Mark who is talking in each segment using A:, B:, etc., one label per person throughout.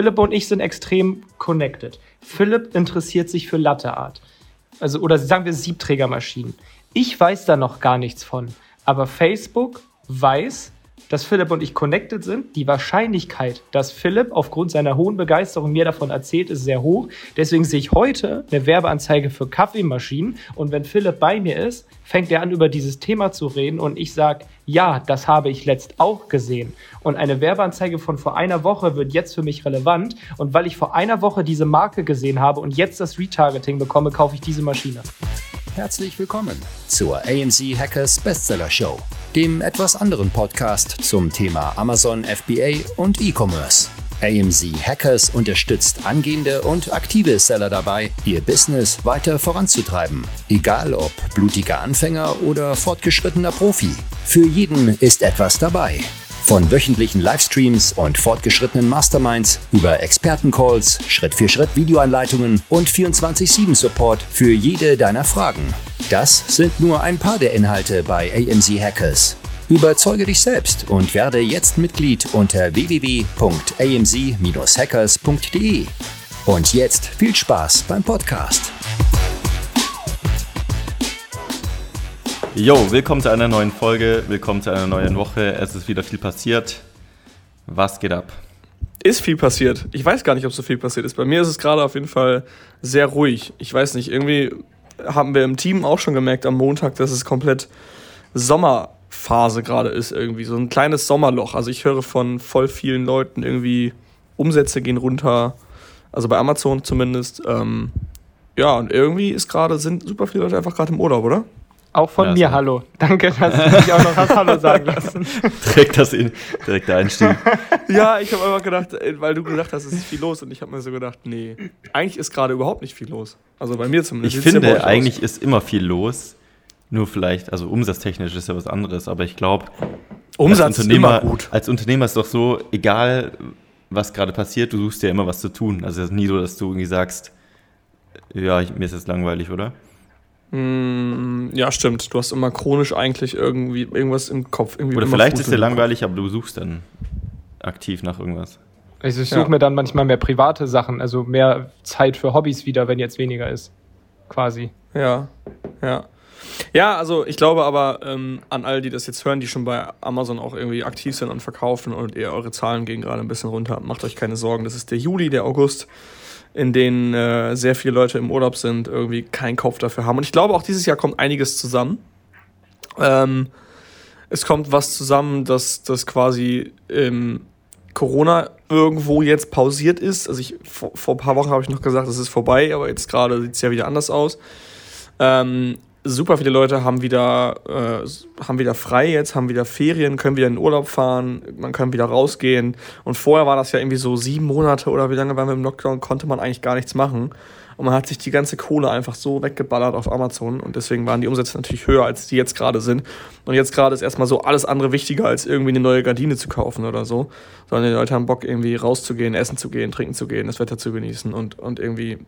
A: Philipp und ich sind extrem connected. Philipp interessiert sich für Latteart. Also, oder sagen wir Siebträgermaschinen. Ich weiß da noch gar nichts von. Aber Facebook weiß, dass Philipp und ich connected sind. Die Wahrscheinlichkeit, dass Philipp aufgrund seiner hohen Begeisterung mir davon erzählt, ist sehr hoch. Deswegen sehe ich heute eine Werbeanzeige für Kaffeemaschinen. Und wenn Philipp bei mir ist, fängt er an, über dieses Thema zu reden. Und ich sage, ja, das habe ich letzt auch gesehen. Und eine Werbeanzeige von vor einer Woche wird jetzt für mich relevant. Und weil ich vor einer Woche diese Marke gesehen habe und jetzt das Retargeting bekomme, kaufe ich diese Maschine.
B: Herzlich willkommen zur AMZ Hackers Bestseller Show, dem etwas anderen Podcast zum Thema Amazon FBA und E-Commerce. AMZ Hackers unterstützt angehende und aktive Seller dabei, ihr Business weiter voranzutreiben. Egal ob blutiger Anfänger oder fortgeschrittener Profi. Für jeden ist etwas dabei. Von wöchentlichen Livestreams und fortgeschrittenen Masterminds über Expertencalls, Schritt-für-Schritt-Videoanleitungen und 24-7-Support für jede deiner Fragen. Das sind nur ein paar der Inhalte bei AMZ Hackers. Überzeuge dich selbst und werde jetzt Mitglied unter www.amz-hackers.de. Und jetzt viel Spaß beim Podcast.
C: Jo, willkommen zu einer neuen Folge, willkommen zu einer neuen Woche. Es ist wieder viel passiert. Was geht ab?
D: Ist viel passiert. Ich weiß gar nicht, ob so viel passiert ist. Bei mir ist es gerade auf jeden Fall sehr ruhig. Ich weiß nicht, irgendwie haben wir im Team auch schon gemerkt am Montag, dass es komplett Sommerphase gerade ist irgendwie. So ein kleines Sommerloch. Also ich höre von voll vielen Leuten irgendwie, Umsätze gehen runter. Also bei Amazon zumindest. Ähm, ja, und irgendwie ist gerade, sind super viele Leute einfach gerade im Urlaub, oder?
A: Auch von ja, mir so. Hallo. Danke, dass du mich auch noch hast Hallo sagen lassen.
C: direkt, das in, direkt der Einstieg.
D: ja, ich habe einfach gedacht, äh, weil du gesagt hast, es ist viel los und ich habe mir so gedacht, nee, eigentlich ist gerade überhaupt nicht viel los. Also bei mir zumindest.
C: Ich finde, ja eigentlich los. ist immer viel los. Nur vielleicht, also umsatztechnisch ist ja was anderes, aber ich glaube,
D: Umsatz als Unternehmer, ist immer gut.
C: Als Unternehmer ist doch so, egal was gerade passiert, du suchst ja immer was zu tun. Also es ist nie so, dass du irgendwie sagst, ja, ich, mir ist jetzt langweilig, oder?
D: Mm, ja, stimmt. Du hast immer chronisch eigentlich irgendwie irgendwas im Kopf. Irgendwie
C: Oder vielleicht ist dir langweilig, aber du suchst dann aktiv nach irgendwas.
A: Also ich suche ja. mir dann manchmal mehr private Sachen, also mehr Zeit für Hobbys wieder, wenn jetzt weniger ist. Quasi.
D: Ja, ja. Ja, also ich glaube aber ähm, an all die das jetzt hören, die schon bei Amazon auch irgendwie aktiv sind und verkaufen und ihr eure Zahlen gehen gerade ein bisschen runter, macht euch keine Sorgen. Das ist der Juli, der August in denen äh, sehr viele Leute im Urlaub sind, irgendwie keinen Kopf dafür haben. Und ich glaube, auch dieses Jahr kommt einiges zusammen. Ähm, es kommt was zusammen, dass das quasi ähm, Corona irgendwo jetzt pausiert ist. Also ich vor, vor ein paar Wochen habe ich noch gesagt, es ist vorbei, aber jetzt gerade sieht es ja wieder anders aus. Ähm, super viele Leute haben wieder, äh, haben wieder frei jetzt, haben wieder Ferien, können wieder in den Urlaub fahren, man kann wieder rausgehen. Und vorher war das ja irgendwie so sieben Monate oder wie lange waren wir im Lockdown, konnte man eigentlich gar nichts machen. Und man hat sich die ganze Kohle einfach so weggeballert auf Amazon und deswegen waren die Umsätze natürlich höher, als die jetzt gerade sind. Und jetzt gerade ist erstmal so alles andere wichtiger, als irgendwie eine neue Gardine zu kaufen oder so. Sondern die Leute haben Bock, irgendwie rauszugehen, essen zu gehen, trinken zu gehen, das Wetter zu genießen und, und irgendwie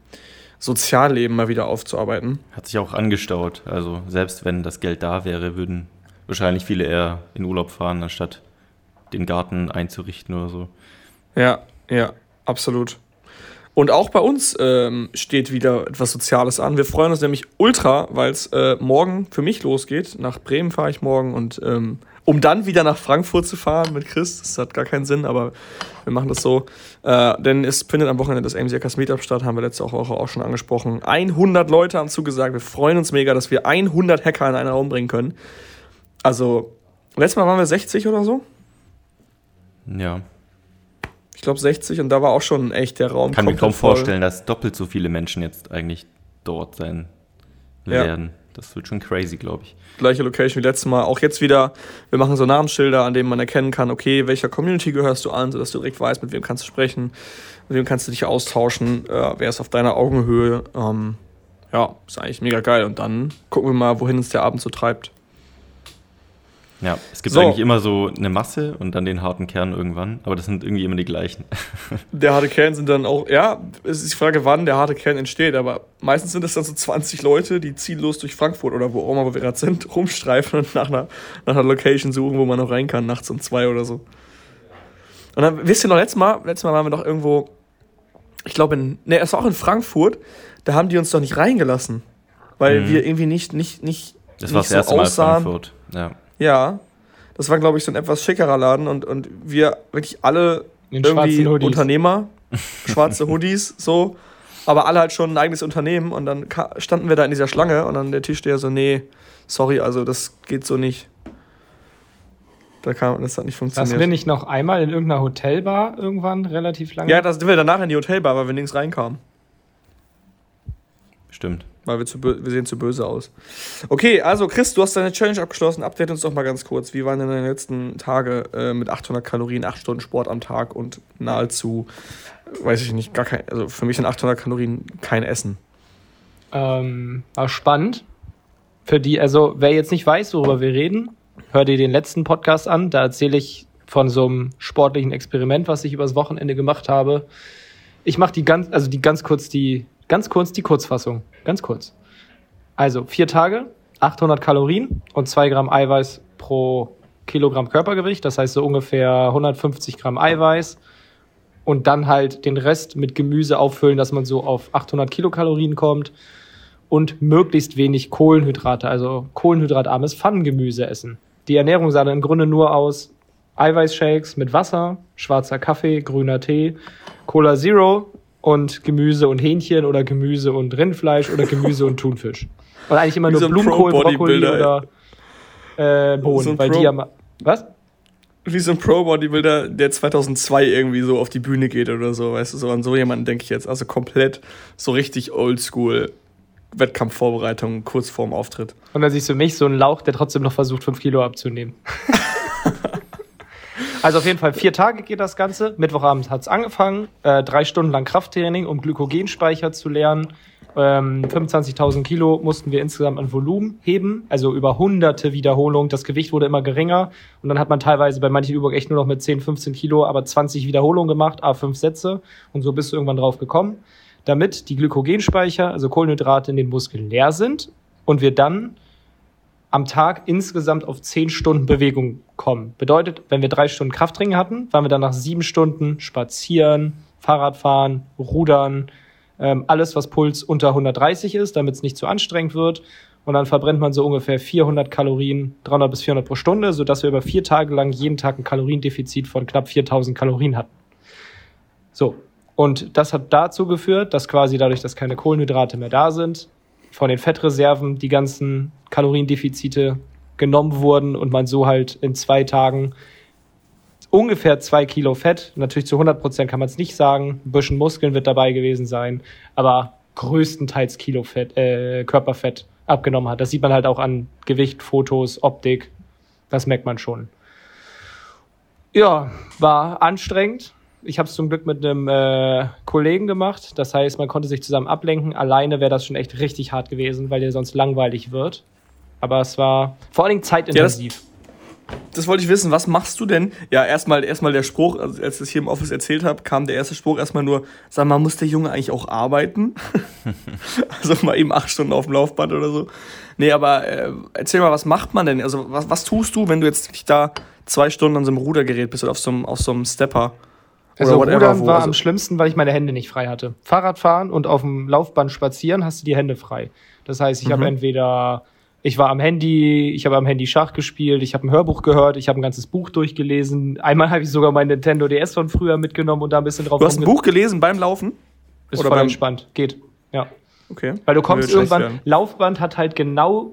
D: Sozialleben mal wieder aufzuarbeiten.
C: Hat sich auch angestaut. Also selbst wenn das Geld da wäre, würden wahrscheinlich viele eher in Urlaub fahren, anstatt den Garten einzurichten oder so.
D: Ja, ja, absolut. Und auch bei uns ähm, steht wieder etwas Soziales an. Wir freuen uns nämlich ultra, weil es äh, morgen für mich losgeht. Nach Bremen fahre ich morgen und ähm, um dann wieder nach Frankfurt zu fahren mit Chris. Das hat gar keinen Sinn, aber wir machen das so. Äh, denn es findet am Wochenende das AMC Meetup statt, haben wir letzte Woche auch schon angesprochen. 100 Leute haben zugesagt. Wir freuen uns mega, dass wir 100 Hacker in einen Raum bringen können. Also, letztes Mal waren wir 60 oder so.
C: Ja.
D: Ich glaube 60 und da war auch schon echt der Raum.
C: Ich kann mir kaum vorstellen, dass doppelt so viele Menschen jetzt eigentlich dort sein werden. Ja. Das wird schon crazy, glaube ich.
D: Gleiche Location wie letztes Mal. Auch jetzt wieder, wir machen so Namensschilder, an denen man erkennen kann, okay, welcher Community gehörst du an, sodass du direkt weißt, mit wem kannst du sprechen, mit wem kannst du dich austauschen, äh, wer ist auf deiner Augenhöhe. Ähm, ja, ist eigentlich mega geil. Und dann gucken wir mal, wohin uns der Abend so treibt.
C: Ja, es gibt so. eigentlich immer so eine Masse und dann den harten Kern irgendwann, aber das sind irgendwie immer die gleichen.
D: Der harte Kern sind dann auch, ja, es ist die Frage, wann der harte Kern entsteht, aber meistens sind es dann so 20 Leute, die ziellos durch Frankfurt oder wo auch immer wir gerade sind, rumstreifen und nach einer, nach einer Location suchen, wo man noch rein kann, nachts um zwei oder so. Und dann, wisst ihr noch, letztes Mal, letztes Mal waren wir noch irgendwo ich glaube, ne, es war auch in Frankfurt, da haben die uns doch nicht reingelassen. Weil wir irgendwie nicht, nicht, nicht,
C: Das
D: nicht
C: war das erste Mal
D: aussahen.
C: Frankfurt. Ja.
D: Ja. Das war, glaube ich, so ein etwas schickerer Laden und, und wir wirklich alle
A: In
D: irgendwie. Unternehmer, schwarze Hoodies, so, aber alle halt schon ein eigenes Unternehmen und dann standen wir da in dieser Schlange und dann der Tischsteher so, nee, sorry, also das geht so nicht. Da kam, das hat nicht
A: Saßen wir
D: funktioniert.
A: nicht noch einmal in irgendeiner Hotelbar irgendwann relativ lange?
D: Ja, da sind wir danach in die Hotelbar, weil wir nirgends reinkamen.
C: Stimmt.
D: Weil wir, zu wir sehen zu böse aus. Okay, also Chris, du hast deine Challenge abgeschlossen. Update uns doch mal ganz kurz. Wie waren denn deine letzten Tage äh, mit 800 Kalorien, 8 Stunden Sport am Tag und nahezu, weiß ich nicht, gar kein, also für mich sind 800 Kalorien kein Essen.
A: Ähm, war spannend. Für die, also wer jetzt nicht weiß, worüber wir reden, hör dir den letzten Podcast an. Da erzähle ich von so einem sportlichen Experiment, was ich übers Wochenende gemacht habe. Ich mache die ganz, also die ganz kurz die, ganz kurz die Kurzfassung. Ganz kurz. Also vier Tage, 800 Kalorien und zwei Gramm Eiweiß pro Kilogramm Körpergewicht. Das heißt so ungefähr 150 Gramm Eiweiß und dann halt den Rest mit Gemüse auffüllen, dass man so auf 800 Kilokalorien kommt und möglichst wenig Kohlenhydrate, also kohlenhydratarmes Pfannengemüse essen. Die Ernährung sah dann im Grunde nur aus Eiweißshakes mit Wasser, schwarzer Kaffee, grüner Tee, Cola Zero und Gemüse und Hähnchen oder Gemüse und Rindfleisch oder Gemüse und Thunfisch. Und eigentlich immer
D: Wie
A: nur
D: so ein
A: Blumenkohl, Brokkoli oder äh, Bohnen,
D: So ein
A: weil
D: Pro-
A: die ja Was?
D: Wie so ein Pro-Bodybuilder, der 2002 irgendwie so auf die Bühne geht oder so, weißt du, so an so jemanden denke ich jetzt. Also komplett so richtig oldschool Wettkampfvorbereitung kurz vorm Auftritt.
A: Und dann siehst du mich, so ein Lauch, der trotzdem noch versucht, fünf Kilo abzunehmen. also auf jeden Fall vier Tage geht das Ganze. Mittwochabend hat's angefangen. Äh, drei Stunden lang Krafttraining, um Glykogenspeicher zu lernen. Ähm, 25.000 Kilo mussten wir insgesamt an Volumen heben, also über hunderte Wiederholungen. Das Gewicht wurde immer geringer und dann hat man teilweise bei manchen Übungen echt nur noch mit 10, 15 Kilo, aber 20 Wiederholungen gemacht, a fünf Sätze und so bist du irgendwann drauf gekommen. Damit die Glykogenspeicher, also Kohlenhydrate in den Muskeln leer sind und wir dann am Tag insgesamt auf 10 Stunden Bewegung kommen. Bedeutet, wenn wir drei Stunden Krafttraining hatten, waren wir dann nach sieben Stunden spazieren, Fahrradfahren, Rudern, ähm, alles, was Puls unter 130 ist, damit es nicht zu anstrengend wird. Und dann verbrennt man so ungefähr 400 Kalorien, 300 bis 400 pro Stunde, sodass wir über vier Tage lang jeden Tag ein Kaloriendefizit von knapp 4000 Kalorien hatten. So. Und das hat dazu geführt, dass quasi dadurch, dass keine Kohlenhydrate mehr da sind, von den Fettreserven die ganzen Kaloriendefizite genommen wurden und man so halt in zwei Tagen ungefähr zwei Kilo Fett, natürlich zu 100 Prozent kann man es nicht sagen, ein bisschen Muskeln wird dabei gewesen sein, aber größtenteils Kilo Fett, äh, Körperfett abgenommen hat. Das sieht man halt auch an Gewicht, Fotos, Optik, das merkt man schon. Ja, war anstrengend. Ich habe es zum Glück mit einem äh, Kollegen gemacht. Das heißt, man konnte sich zusammen ablenken. Alleine wäre das schon echt richtig hart gewesen, weil dir sonst langweilig wird. Aber es war vor allen Dingen zeitintensiv.
D: Das wollte ich wissen, was machst du denn? Ja, erstmal erstmal der Spruch, also als ich das hier im Office erzählt habe, kam der erste Spruch erstmal nur, sag mal, muss der Junge eigentlich auch arbeiten? also mal eben acht Stunden auf dem Laufband oder so. Nee, aber äh, erzähl mal, was macht man denn? Also was, was tust du, wenn du jetzt wirklich da zwei Stunden an so einem Rudergerät bist oder auf so einem, auf so einem Stepper?
A: Also
D: whatever,
A: Rudern
D: wo-
A: war
D: also-
A: am schlimmsten, weil ich meine Hände nicht frei hatte. Fahrradfahren und auf dem Laufband spazieren hast du die Hände frei. Das heißt, ich
D: Mhm.
A: habe entweder ich war am Handy, ich habe am Handy Schach gespielt, ich habe ein Hörbuch gehört, ich habe ein ganzes Buch durchgelesen. Einmal habe ich sogar mein Nintendo DS von früher mitgenommen und da ein bisschen drauf
D: Du hast ein Buch gelesen beim Laufen?
A: Ist
D: oder
A: voll
D: beim-
A: entspannt. Geht. Ja.
D: Okay.
A: Weil du kommst irgendwann,
D: werden.
A: Laufband hat halt genau,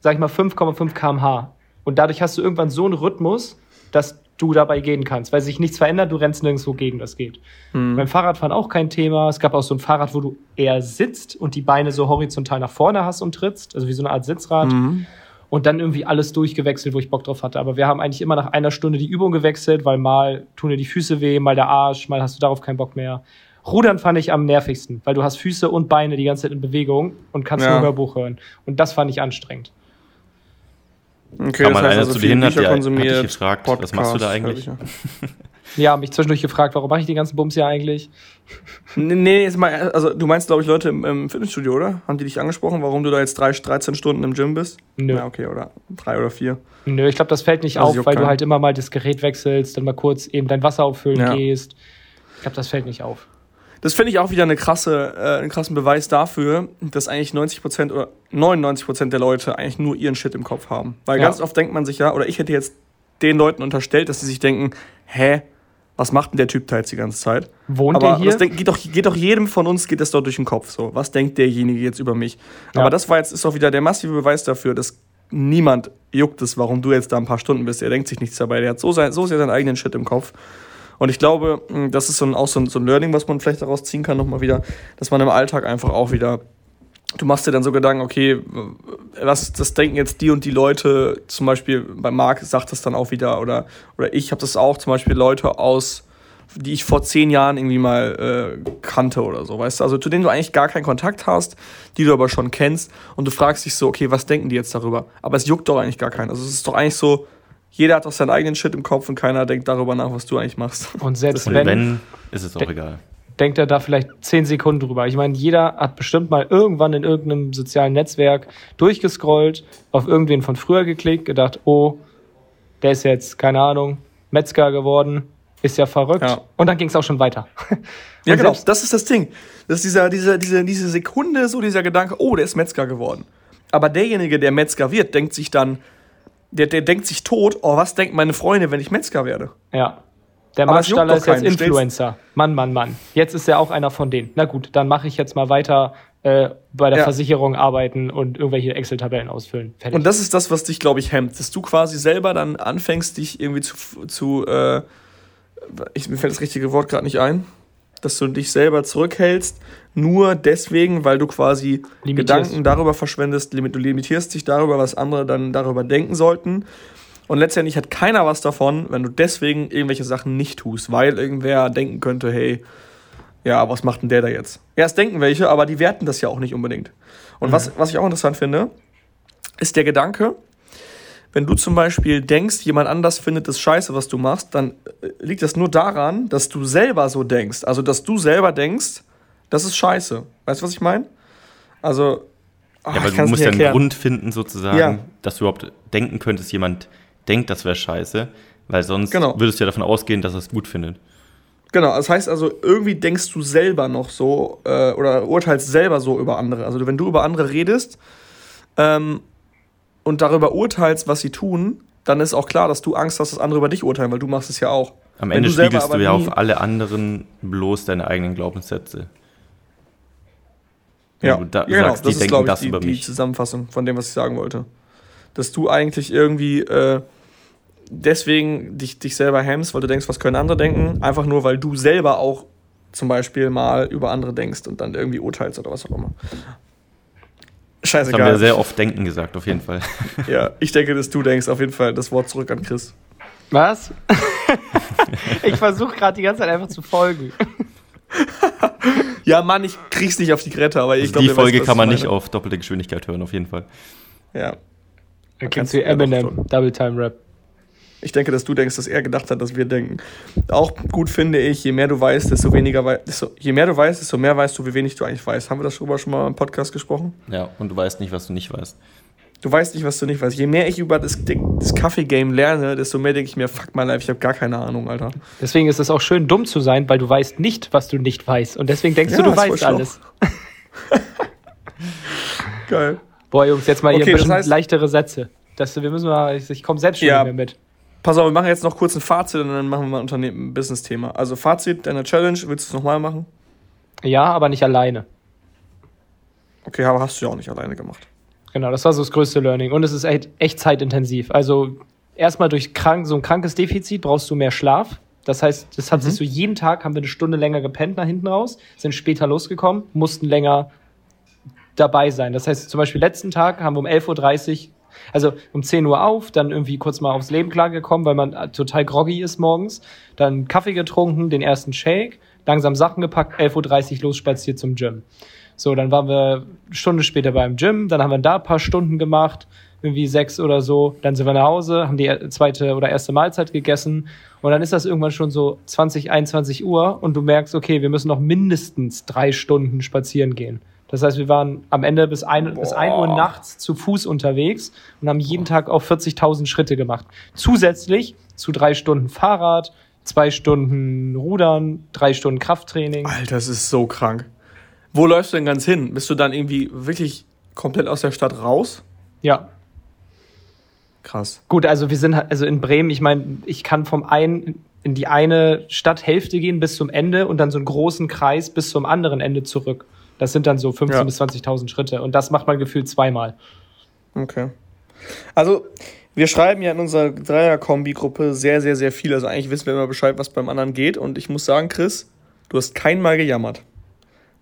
A: sag ich mal, 5,5 kmh. Und dadurch hast du irgendwann so einen Rhythmus, dass du dabei gehen kannst, weil sich nichts verändert, du rennst nirgendwo gegen das geht.
D: Hm.
A: Beim Fahrradfahren auch kein Thema. Es gab auch so ein Fahrrad, wo du eher sitzt und die Beine so horizontal nach vorne hast und trittst, also wie so eine Art Sitzrad.
D: Mhm.
A: Und dann irgendwie alles durchgewechselt, wo ich Bock drauf hatte. Aber wir haben eigentlich immer nach einer Stunde die Übung gewechselt, weil mal tun dir die Füße weh, mal der Arsch, mal hast du darauf keinen Bock mehr. Rudern fand ich am nervigsten, weil du hast Füße und Beine die ganze Zeit in Bewegung und kannst
D: Ja.
A: nur Hörbuch hören. Und das fand ich anstrengend.
D: Okay,
C: Kam mal einer zu dir
D: viele
C: hin, hat
D: Bücher
C: hat
D: konsumiert,
C: dich gefragt, was machst du da eigentlich?
A: Ja, mich zwischendurch gefragt, warum mache ich die ganzen Bums hier eigentlich?
D: Nee, nee, jetzt mal, also du meinst, glaube ich, Leute im, im Fitnessstudio, oder? Haben die dich angesprochen, warum du da jetzt drei, 13 Stunden im Gym bist?
A: Nö.
D: Ja, okay, oder drei oder vier.
A: Nö, ich glaube, das fällt nicht
D: Also
A: auf, weil du
D: keinen.
A: halt immer mal das Gerät wechselst, dann mal kurz eben dein Wasser auffüllen
D: Ja.
A: gehst. Ich glaube, das fällt nicht auf.
D: Das finde ich auch wieder eine krasse, äh, einen krassen Beweis dafür, dass eigentlich 90% oder 99% der Leute eigentlich nur ihren Shit im Kopf haben. Weil
A: Ja.
D: ganz oft denkt man sich ja, oder ich hätte jetzt den Leuten unterstellt, dass sie sich denken, hä, was macht denn der Typ da jetzt die ganze Zeit?
A: Wohnt
D: Aber
A: der hier?
D: das denk, geht, doch, geht doch jedem von uns geht das dort durch den Kopf. So, was denkt derjenige jetzt über mich?
A: Ja.
D: Aber das war jetzt ist auch wieder der massive Beweis dafür, dass niemand juckt es, warum du jetzt da ein paar Stunden bist. Er denkt sich nichts dabei. Der hat so, sein, so sehr seinen eigenen Shit im Kopf. Und ich glaube, mh, das ist so ein, auch so ein, so ein Learning, was man vielleicht daraus ziehen kann, nochmal wieder, dass man im Alltag einfach auch wieder, du machst dir dann so Gedanken, okay, was, das denken jetzt die und die Leute, zum Beispiel bei Marc sagt das dann auch wieder, oder, oder ich habe das auch, zum Beispiel Leute aus, die ich vor zehn Jahren irgendwie mal äh, kannte oder so, weißt du, also zu denen du eigentlich gar keinen Kontakt hast, die du aber schon kennst und du fragst dich so, okay, was denken die jetzt darüber? Aber es juckt doch eigentlich gar keinen. Also es ist doch eigentlich so, jeder hat doch seinen eigenen Shit im Kopf und keiner denkt darüber nach, was du eigentlich machst.
A: Und selbst
C: Und
A: wenn,
C: wenn, ist es auch egal.
A: denkt er da vielleicht zehn Sekunden drüber. Ich meine, jeder hat bestimmt mal irgendwann in irgendeinem sozialen Netzwerk durchgescrollt, auf irgendwen von früher geklickt, gedacht, oh, der ist jetzt, keine Ahnung, Metzger geworden, ist ja verrückt.
D: Ja.
A: Und dann ging es auch schon weiter.
D: Ja, genau, das ist das Ding. Das ist dieser, dieser, diese, diese Sekunde, so dieser Gedanke, oh, der ist Metzger geworden. Aber derjenige, der Metzger wird, denkt sich dann, der, der denkt sich tot, oh, was denken meine Freunde, wenn ich Metzger werde?
A: Ja. Der
D: doch
A: ist jetzt
D: keinen.
A: Influencer. Mann, Mann, Mann. Jetzt ist er auch einer von denen. Na gut, dann mache ich jetzt mal weiter äh, bei der
D: Ja.
A: Versicherung arbeiten und irgendwelche Excel-Tabellen ausfüllen. Fertig.
D: Und das ist das, was dich, glaube ich, hemmt. Dass du quasi selber dann anfängst, dich irgendwie zu, zu äh, ich, mir fällt das richtige Wort gerade nicht ein, dass du dich selber zurückhältst, nur deswegen, weil du quasi
A: Limitierst.
D: Gedanken darüber verschwendest, du limitierst dich darüber, was andere dann darüber denken sollten. Und letztendlich hat keiner was davon, wenn du deswegen irgendwelche Sachen nicht tust, weil irgendwer denken könnte, hey, ja, was macht denn der da jetzt? Ja, es denken welche, aber die werten das ja auch nicht unbedingt. Und was, was ich auch interessant finde, ist der Gedanke, wenn du zum Beispiel denkst, jemand anders findet das scheiße, was du machst, dann äh, liegt das nur daran, dass du selber so denkst. Also, dass du selber denkst, das ist scheiße. Weißt du, was ich meine? Also, ah,
C: Ja, aber
D: ich
C: du musst ja einen. Grund finden, sozusagen,
D: Ja.
C: dass du überhaupt denken könntest, jemand denkt, das wäre scheiße, weil sonst
D: Genau.
C: würdest du ja davon ausgehen, dass er es gut findet.
D: Genau, das heißt also, irgendwie denkst du selber noch so äh, oder urteilst selber so über andere. Also wenn du über andere redest ähm, und darüber urteilst, was sie tun, dann ist auch klar, dass du Angst hast, dass andere über dich urteilen, weil du machst es ja auch.
C: Am
D: Wenn
C: Ende
D: du
C: spiegelst du ja auf alle anderen bloß deine eigenen Glaubenssätze. Wenn
D: Ja,
C: da
D: ja genau,
C: sagst,
D: das ist, glaube ich,
C: das
D: die,
C: über
D: die. Zusammenfassung von dem, was ich sagen wollte. Dass du eigentlich irgendwie äh, deswegen dich, dich selber hemmst, weil du denkst, was können andere denken, einfach nur, weil du selber auch zum Beispiel mal über andere denkst und dann irgendwie urteilst oder was auch immer.
C: Das haben wir
D: Scheißegal.
C: sehr oft denken gesagt, auf jeden Fall.
D: Ja, ich denke, dass du denkst, auf jeden Fall das Wort zurück an Chris.
A: Was? ich versuche gerade die ganze Zeit einfach zu folgen.
D: Ja, Mann, ich krieg's nicht auf die Grette, aber ich
C: Also
D: glaube,
C: die
D: weiß,
C: Folge
D: was
C: kann
D: ich
C: man nicht auf doppelte Geschwindigkeit hören, auf jeden Fall.
D: Ja.
A: Da
D: kannst
A: kennst
D: du
A: Eminem. Double Time Rap.
D: Ich denke, dass du denkst, dass er gedacht hat, dass wir denken. Auch gut finde ich, je mehr du weißt, desto weniger weißt, je mehr du weißt, desto mehr weißt du, wie wenig du eigentlich weißt. Haben wir darüber schon mal im Podcast gesprochen?
C: Ja, und du weißt nicht, was du nicht weißt.
D: Du weißt nicht, was du nicht weißt. Je mehr ich über das, das Kaffee-Game lerne, desto mehr denke ich mir, fuck my life, ich habe gar keine Ahnung, Alter.
A: Deswegen ist es auch schön, dumm zu sein, weil du weißt nicht, was du nicht weißt. Und deswegen denkst
D: Ja,
A: du, du weißt alles.
D: Geil.
A: Boah, Jungs, jetzt mal hier
D: Okay,
A: ein
D: das
A: bisschen
D: heißt-
A: leichtere Sätze. Das, wir müssen mal, ich, ich komme selbst schon
D: Ja.
A: nicht mehr mit.
D: Pass auf, wir machen jetzt noch kurz ein Fazit und dann machen wir mal ein Unternehmen, Business-Thema. Also Fazit deiner Challenge, willst du es nochmal machen?
A: Ja, aber nicht alleine.
D: Okay, aber hast du ja auch nicht alleine gemacht.
A: Genau, das war so das größte Learning. Und es ist echt, echt zeitintensiv. Also erstmal durch krank, so ein krankes Defizit brauchst du mehr Schlaf. Das heißt, das hat sich so jeden Tag, haben wir eine Stunde länger gepennt nach hinten raus, sind später losgekommen, mussten länger dabei sein. Das heißt, zum Beispiel letzten Tag haben wir um 11.30 Uhr, also um 10 Uhr auf, dann irgendwie kurz mal aufs Leben klargekommen, weil man äh, total groggy ist morgens, dann Kaffee getrunken, den ersten Shake, langsam Sachen gepackt, 11.30 Uhr losspaziert zum Gym. So, dann waren wir eine Stunde später beim Gym, dann haben wir da ein paar Stunden gemacht, irgendwie sechs oder so. Dann sind wir nach Hause, haben die er- zweite oder erste Mahlzeit gegessen und dann ist das irgendwann schon so 20, 21 Uhr und du merkst, okay, wir müssen noch mindestens drei Stunden spazieren gehen. Das heißt, wir waren am Ende bis ein, bis ein Uhr nachts zu Fuß unterwegs und haben jeden Tag auch 40.000 Schritte gemacht. Zusätzlich zu drei Stunden Fahrrad, zwei Stunden Rudern, drei Stunden Krafttraining.
D: Alter, das ist so krank. Wo läufst du denn ganz hin? Bist du dann irgendwie wirklich komplett aus der Stadt raus?
A: Ja.
D: Krass.
A: Gut, also wir sind halt- also in Bremen, ich meine, ich kann vom einen in die eine Stadthälfte gehen bis zum Ende und dann so einen großen Kreis bis zum anderen Ende zurück. Das sind dann so 15.000
D: Ja.
A: bis 20.000 Schritte und das macht man gefühlt zweimal.
D: Okay. Also, wir schreiben ja in unserer Dreier-Kombi-Gruppe sehr, sehr, sehr viel. Also eigentlich wissen wir immer Bescheid, was beim anderen geht. Und ich muss sagen, Chris, du hast kein Mal gejammert.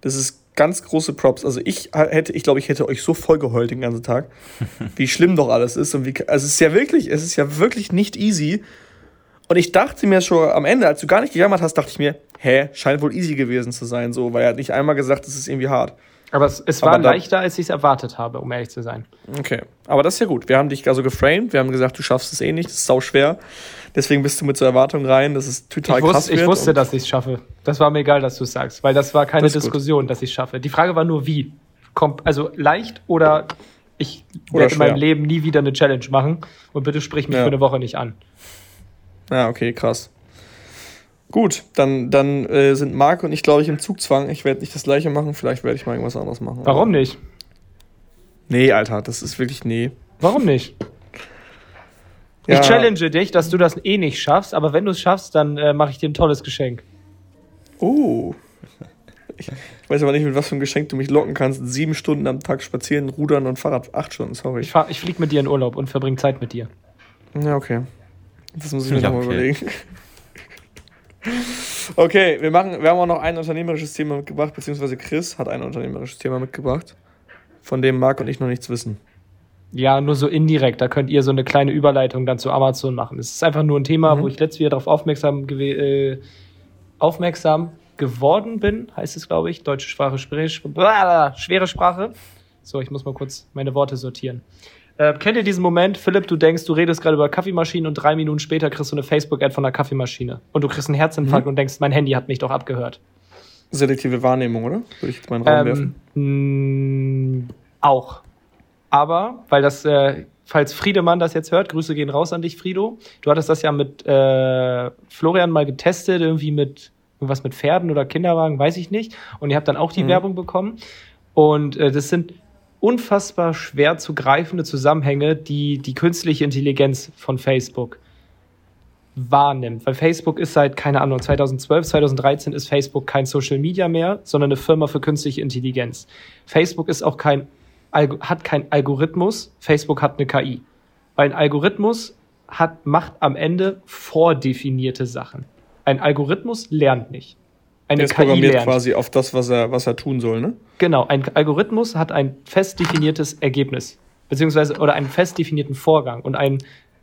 D: Das ist ganz große Props. Also ich hätte, ich glaube, ich hätte euch so voll geheult den ganzen Tag, wie schlimm doch alles ist. Und wie, also es ist ja wirklich, es ist ja wirklich nicht easy. Und ich dachte mir schon am Ende, als du gar nicht gejammert hast, dachte ich mir, hä, scheint wohl easy gewesen zu sein, so, weil er hat nicht einmal gesagt, es ist irgendwie hart.
A: Aber es, es
D: Aber
A: war
D: da-
A: leichter, als ich es erwartet habe, um ehrlich zu sein.
D: Okay, aber das ist ja gut. Wir haben dich also geframed, wir haben gesagt, du schaffst es eh nicht, das ist sau schwer. Deswegen bist du mit zur Erwartung rein, dass es total
A: Ich,
D: krass
A: wusste, ich
D: wird.
A: wusste,
D: und-
A: dass ich es schaffe. Das war mir egal, dass du es sagst, weil das war keine
D: Das ist gut.
A: Diskussion, dass ich es schaffe. Die Frage war nur, wie. Kommt, also leicht oder ich
D: Oder
A: werde in meinem. Leben nie wieder eine Challenge machen und bitte sprich mich
D: Ja.
A: für eine Woche nicht an.
D: Ja, okay, krass. Gut, dann, dann äh, sind Marc und ich, glaube ich, im Zugzwang. Ich werde nicht das gleiche machen, vielleicht werde ich mal irgendwas anderes machen.
A: Warum nicht?
D: Nee, Alter, das ist wirklich nee.
A: Warum nicht?
D: Ja,
A: Ich challenge dich, dass du das eh nicht schaffst, aber wenn du es schaffst, dann äh, mache ich dir ein tolles Geschenk.
D: Oh. Ich weiß aber nicht, mit was für ein Geschenk du mich locken kannst. Sieben Stunden am Tag spazieren, rudern und Fahrrad. Acht Stunden, sorry.
A: Ich, fahr- ich fliege mit dir in Urlaub und verbringe Zeit mit dir.
D: Ja, okay. Das muss ich mir
C: Ja,
D: nochmal
C: okay.
D: überlegen. Okay, wir, machen, wir haben auch noch ein unternehmerisches Thema mitgebracht, beziehungsweise Chris hat ein unternehmerisches Thema mitgebracht, von dem Marc und ich noch nichts wissen.
A: Ja, nur so indirekt. Da könnt ihr so eine kleine Überleitung dann zu Amazon machen. Es ist einfach nur ein Thema,
D: Mhm.
A: wo ich letztes wieder darauf aufmerksam, äh, aufmerksam geworden bin, heißt es, glaube ich. Deutsche Sprache, schwere, schwere Sprache. So, ich muss mal kurz meine Worte sortieren. Äh, kennt ihr diesen Moment, Philipp, du denkst, du redest gerade über Kaffeemaschinen und drei Minuten später kriegst du eine Facebook-Ad von einer Kaffeemaschine. Und du kriegst einen Herzinfarkt
D: Mhm.
A: und denkst, mein Handy hat mich doch abgehört.
D: Selektive Wahrnehmung, oder? Würde ich jetzt mal in den Raum werfen.
A: Ähm, mh, auch. Aber, weil das, äh, falls Friedemann das jetzt hört, Grüße gehen raus an dich, Friedo. Du hattest das ja mit äh, Florian mal getestet, irgendwie mit irgendwas mit Pferden oder Kinderwagen, weiß ich nicht. Und ihr habt dann auch die
D: Mhm.
A: Werbung bekommen. Und äh, das sind unfassbar schwer zu greifende Zusammenhänge, die die künstliche Intelligenz von Facebook wahrnimmt. Weil Facebook ist seit, keine Ahnung, 2012, 2013 ist Facebook kein Social Media mehr, sondern eine Firma für künstliche Intelligenz. Facebook ist auch kein, hat kein Algorithmus, Facebook hat eine KI. Weil ein Algorithmus hat, macht am Ende vordefinierte Sachen. Ein Algorithmus lernt nicht. Eine
D: Der ist
A: KI
D: programmiert
A: lernt.
D: quasi auf das, was er, was er tun soll, ne?
A: Genau, ein Algorithmus hat ein fest definiertes Ergebnis, beziehungsweise oder einen fest definierten Vorgang und ein,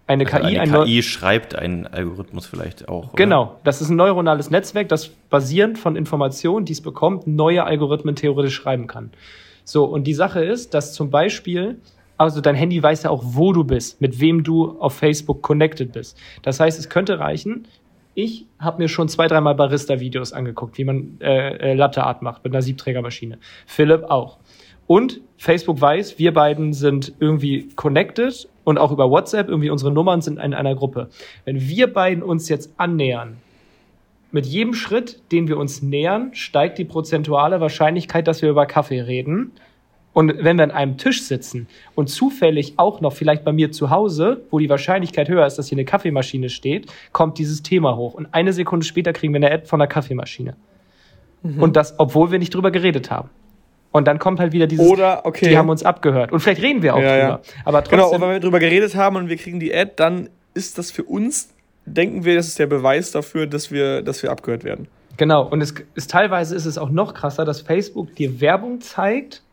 A: eine
C: Also
A: KI, ein
C: eine
A: Neu-
C: KI schreibt einen Algorithmus vielleicht auch. Oder?
A: Genau, das ist ein neuronales Netzwerk, das basierend von Informationen, die es bekommt, neue Algorithmen theoretisch schreiben kann. So, und die Sache ist, dass zum Beispiel, also dein Handy weiß ja auch, wo du bist, mit wem du auf Facebook connected bist. Das heißt, es könnte reichen, ich habe mir schon zwei, dreimal Barista-Videos angeguckt, wie man äh, äh, Latte Art macht mit einer Siebträgermaschine. Philipp auch. Und Facebook weiß, wir beiden sind irgendwie connected und auch über WhatsApp, irgendwie unsere Nummern sind in einer Gruppe. Wenn wir beiden uns jetzt annähern, mit jedem Schritt, den wir uns nähern, steigt die prozentuale Wahrscheinlichkeit, dass wir über Kaffee reden. Und wenn wir an einem Tisch sitzen und zufällig auch noch vielleicht bei mir zu Hause, wo die Wahrscheinlichkeit höher ist, dass hier eine Kaffeemaschine steht, kommt dieses Thema hoch. Und eine Sekunde später kriegen wir eine Ad von der Kaffeemaschine. Und das, obwohl wir nicht drüber geredet haben. Und dann kommt halt wieder dieses,
D: Oder, okay.
A: die haben uns abgehört. Und vielleicht reden wir auch
D: Ja, ja.
A: drüber. Aber trotzdem,
D: Genau, und wenn wir drüber geredet haben und wir kriegen die Ad, dann ist das für uns, denken wir, das ist der Beweis dafür, dass wir, dass wir abgehört werden.
A: Genau, und es ist teilweise ist es auch noch krasser, dass Facebook dir Werbung zeigt,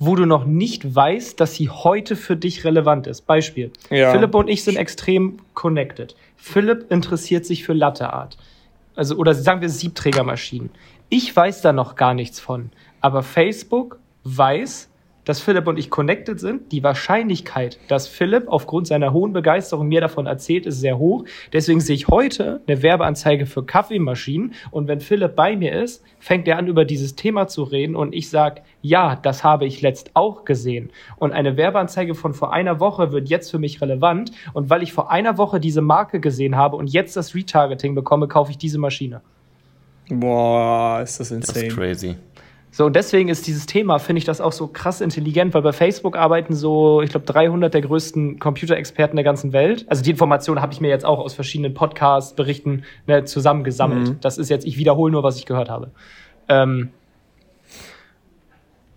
A: wo du noch nicht weißt, dass sie heute für dich relevant ist. Beispiel.
D: Ja.
A: Philipp und ich sind extrem connected. Philipp interessiert sich für Latte Art. Also, oder sagen wir Siebträgermaschinen. Ich weiß da noch gar nichts von. Aber Facebook weiß, dass Philipp und ich connected sind. Die Wahrscheinlichkeit, dass Philipp aufgrund seiner hohen Begeisterung mir davon erzählt, ist sehr hoch. Deswegen sehe ich heute eine Werbeanzeige für Kaffeemaschinen. Und wenn Philipp bei mir ist, fängt er an, über dieses Thema zu reden. Und ich sage, ja, das habe ich letzt auch gesehen. Und eine Werbeanzeige von vor einer Woche wird jetzt für mich relevant. Und weil ich vor einer Woche diese Marke gesehen habe und jetzt das Retargeting bekomme, kaufe ich diese Maschine.
D: Boah, ist das insane.
C: Das ist crazy.
A: So, und deswegen ist dieses Thema, finde ich das auch so krass intelligent, weil bei Facebook arbeiten so, ich glaube, 300 der größten Computerexperten der ganzen Welt. Also die Information habe ich mir jetzt auch aus verschiedenen Podcasts, Berichten ne, zusammengesammelt. Mhm. Das ist jetzt, ich wiederhole nur, was ich gehört habe. Ähm,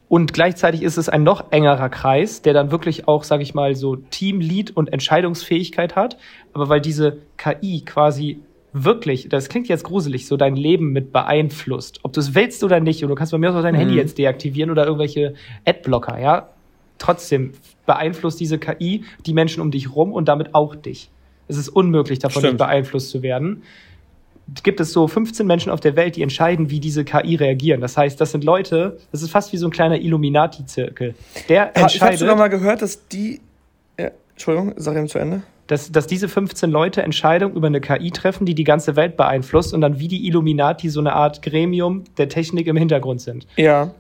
A: und gleichzeitig ist es ein noch engerer Kreis, der dann wirklich auch, sage ich mal, so Teamlead und Entscheidungsfähigkeit hat. Aber weil diese KI quasi wirklich, das klingt jetzt gruselig, so dein Leben mit beeinflusst. Ob du es willst oder nicht, und du kannst bei mir auch dein mhm. Handy jetzt deaktivieren oder irgendwelche Adblocker, ja. Trotzdem beeinflusst diese KI die Menschen um dich rum und damit auch dich. Es ist unmöglich, davon Stimmt. nicht beeinflusst zu werden. Gibt es so 15 Menschen auf der Welt, die entscheiden, wie diese KI reagieren. Das heißt, das sind Leute, das ist fast wie so ein kleiner Illuminati-Zirkel. Der entscheidet.
D: Ich habe sogar mal gehört, dass die. Entschuldigung, sag ihm zu Ende
A: dass, dass diese 15 Leute Entscheidungen über eine KI treffen, die die ganze Welt beeinflusst und dann wie die Illuminati so eine Art Gremium der Technik im Hintergrund sind.
D: Ja.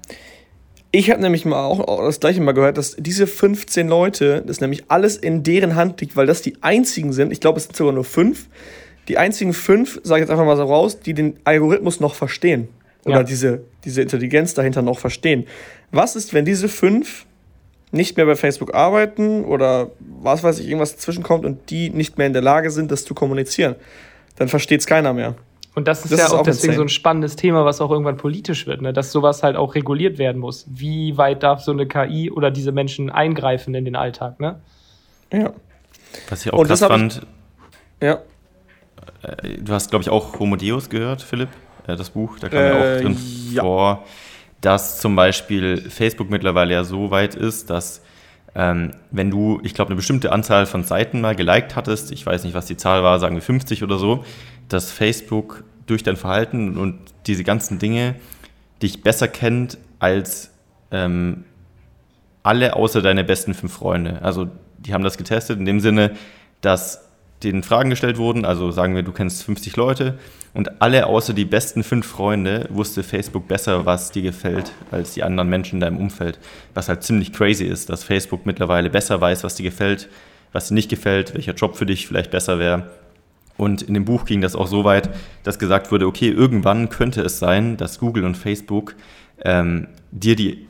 D: Ich habe nämlich mal auch das gleiche mal gehört, dass diese 15 Leute, das nämlich alles in deren Hand liegt, weil das die einzigen sind, ich glaube, es sind sogar nur fünf, die einzigen fünf, sage ich jetzt einfach mal so raus, die den Algorithmus noch verstehen. Oder ja. diese, diese Intelligenz dahinter noch verstehen. Was ist, wenn diese fünf nicht mehr bei Facebook arbeiten oder was weiß ich, irgendwas dazwischenkommt und die nicht mehr in der Lage sind, das zu kommunizieren, dann versteht es keiner mehr.
A: Und das ist das ja ist auch deswegen insane. so ein spannendes Thema, was auch irgendwann politisch wird, ne? dass sowas halt auch reguliert werden muss. Wie weit darf so eine KI oder diese Menschen eingreifen in den Alltag, ne?
D: Ja.
C: Was ich auch und krass fand.
D: Ich, ja.
C: Äh, du hast, glaube ich, auch Homo Deus gehört, Philipp, äh, das Buch, da kam äh, ja auch drin ja. vor dass zum Beispiel Facebook mittlerweile ja so weit ist, dass ähm, wenn du, ich glaube, eine bestimmte Anzahl von Seiten mal geliked hattest, ich weiß nicht, was die Zahl war, sagen wir 50 oder so, dass Facebook durch dein Verhalten und diese ganzen Dinge dich besser kennt als ähm, alle außer deine besten fünf Freunde. Also die haben das getestet in dem Sinne, dass denen Fragen gestellt wurden, also sagen wir, du kennst 50 Leute und alle außer die besten fünf Freunde wusste Facebook besser, was dir gefällt, als die anderen Menschen in deinem Umfeld. Was halt ziemlich crazy ist, dass Facebook mittlerweile besser weiß, was dir gefällt, was dir nicht gefällt, welcher Job für dich vielleicht besser wäre. Und in dem Buch ging das auch so weit, dass gesagt wurde, okay, irgendwann könnte es sein, dass Google und Facebook ähm, dir die,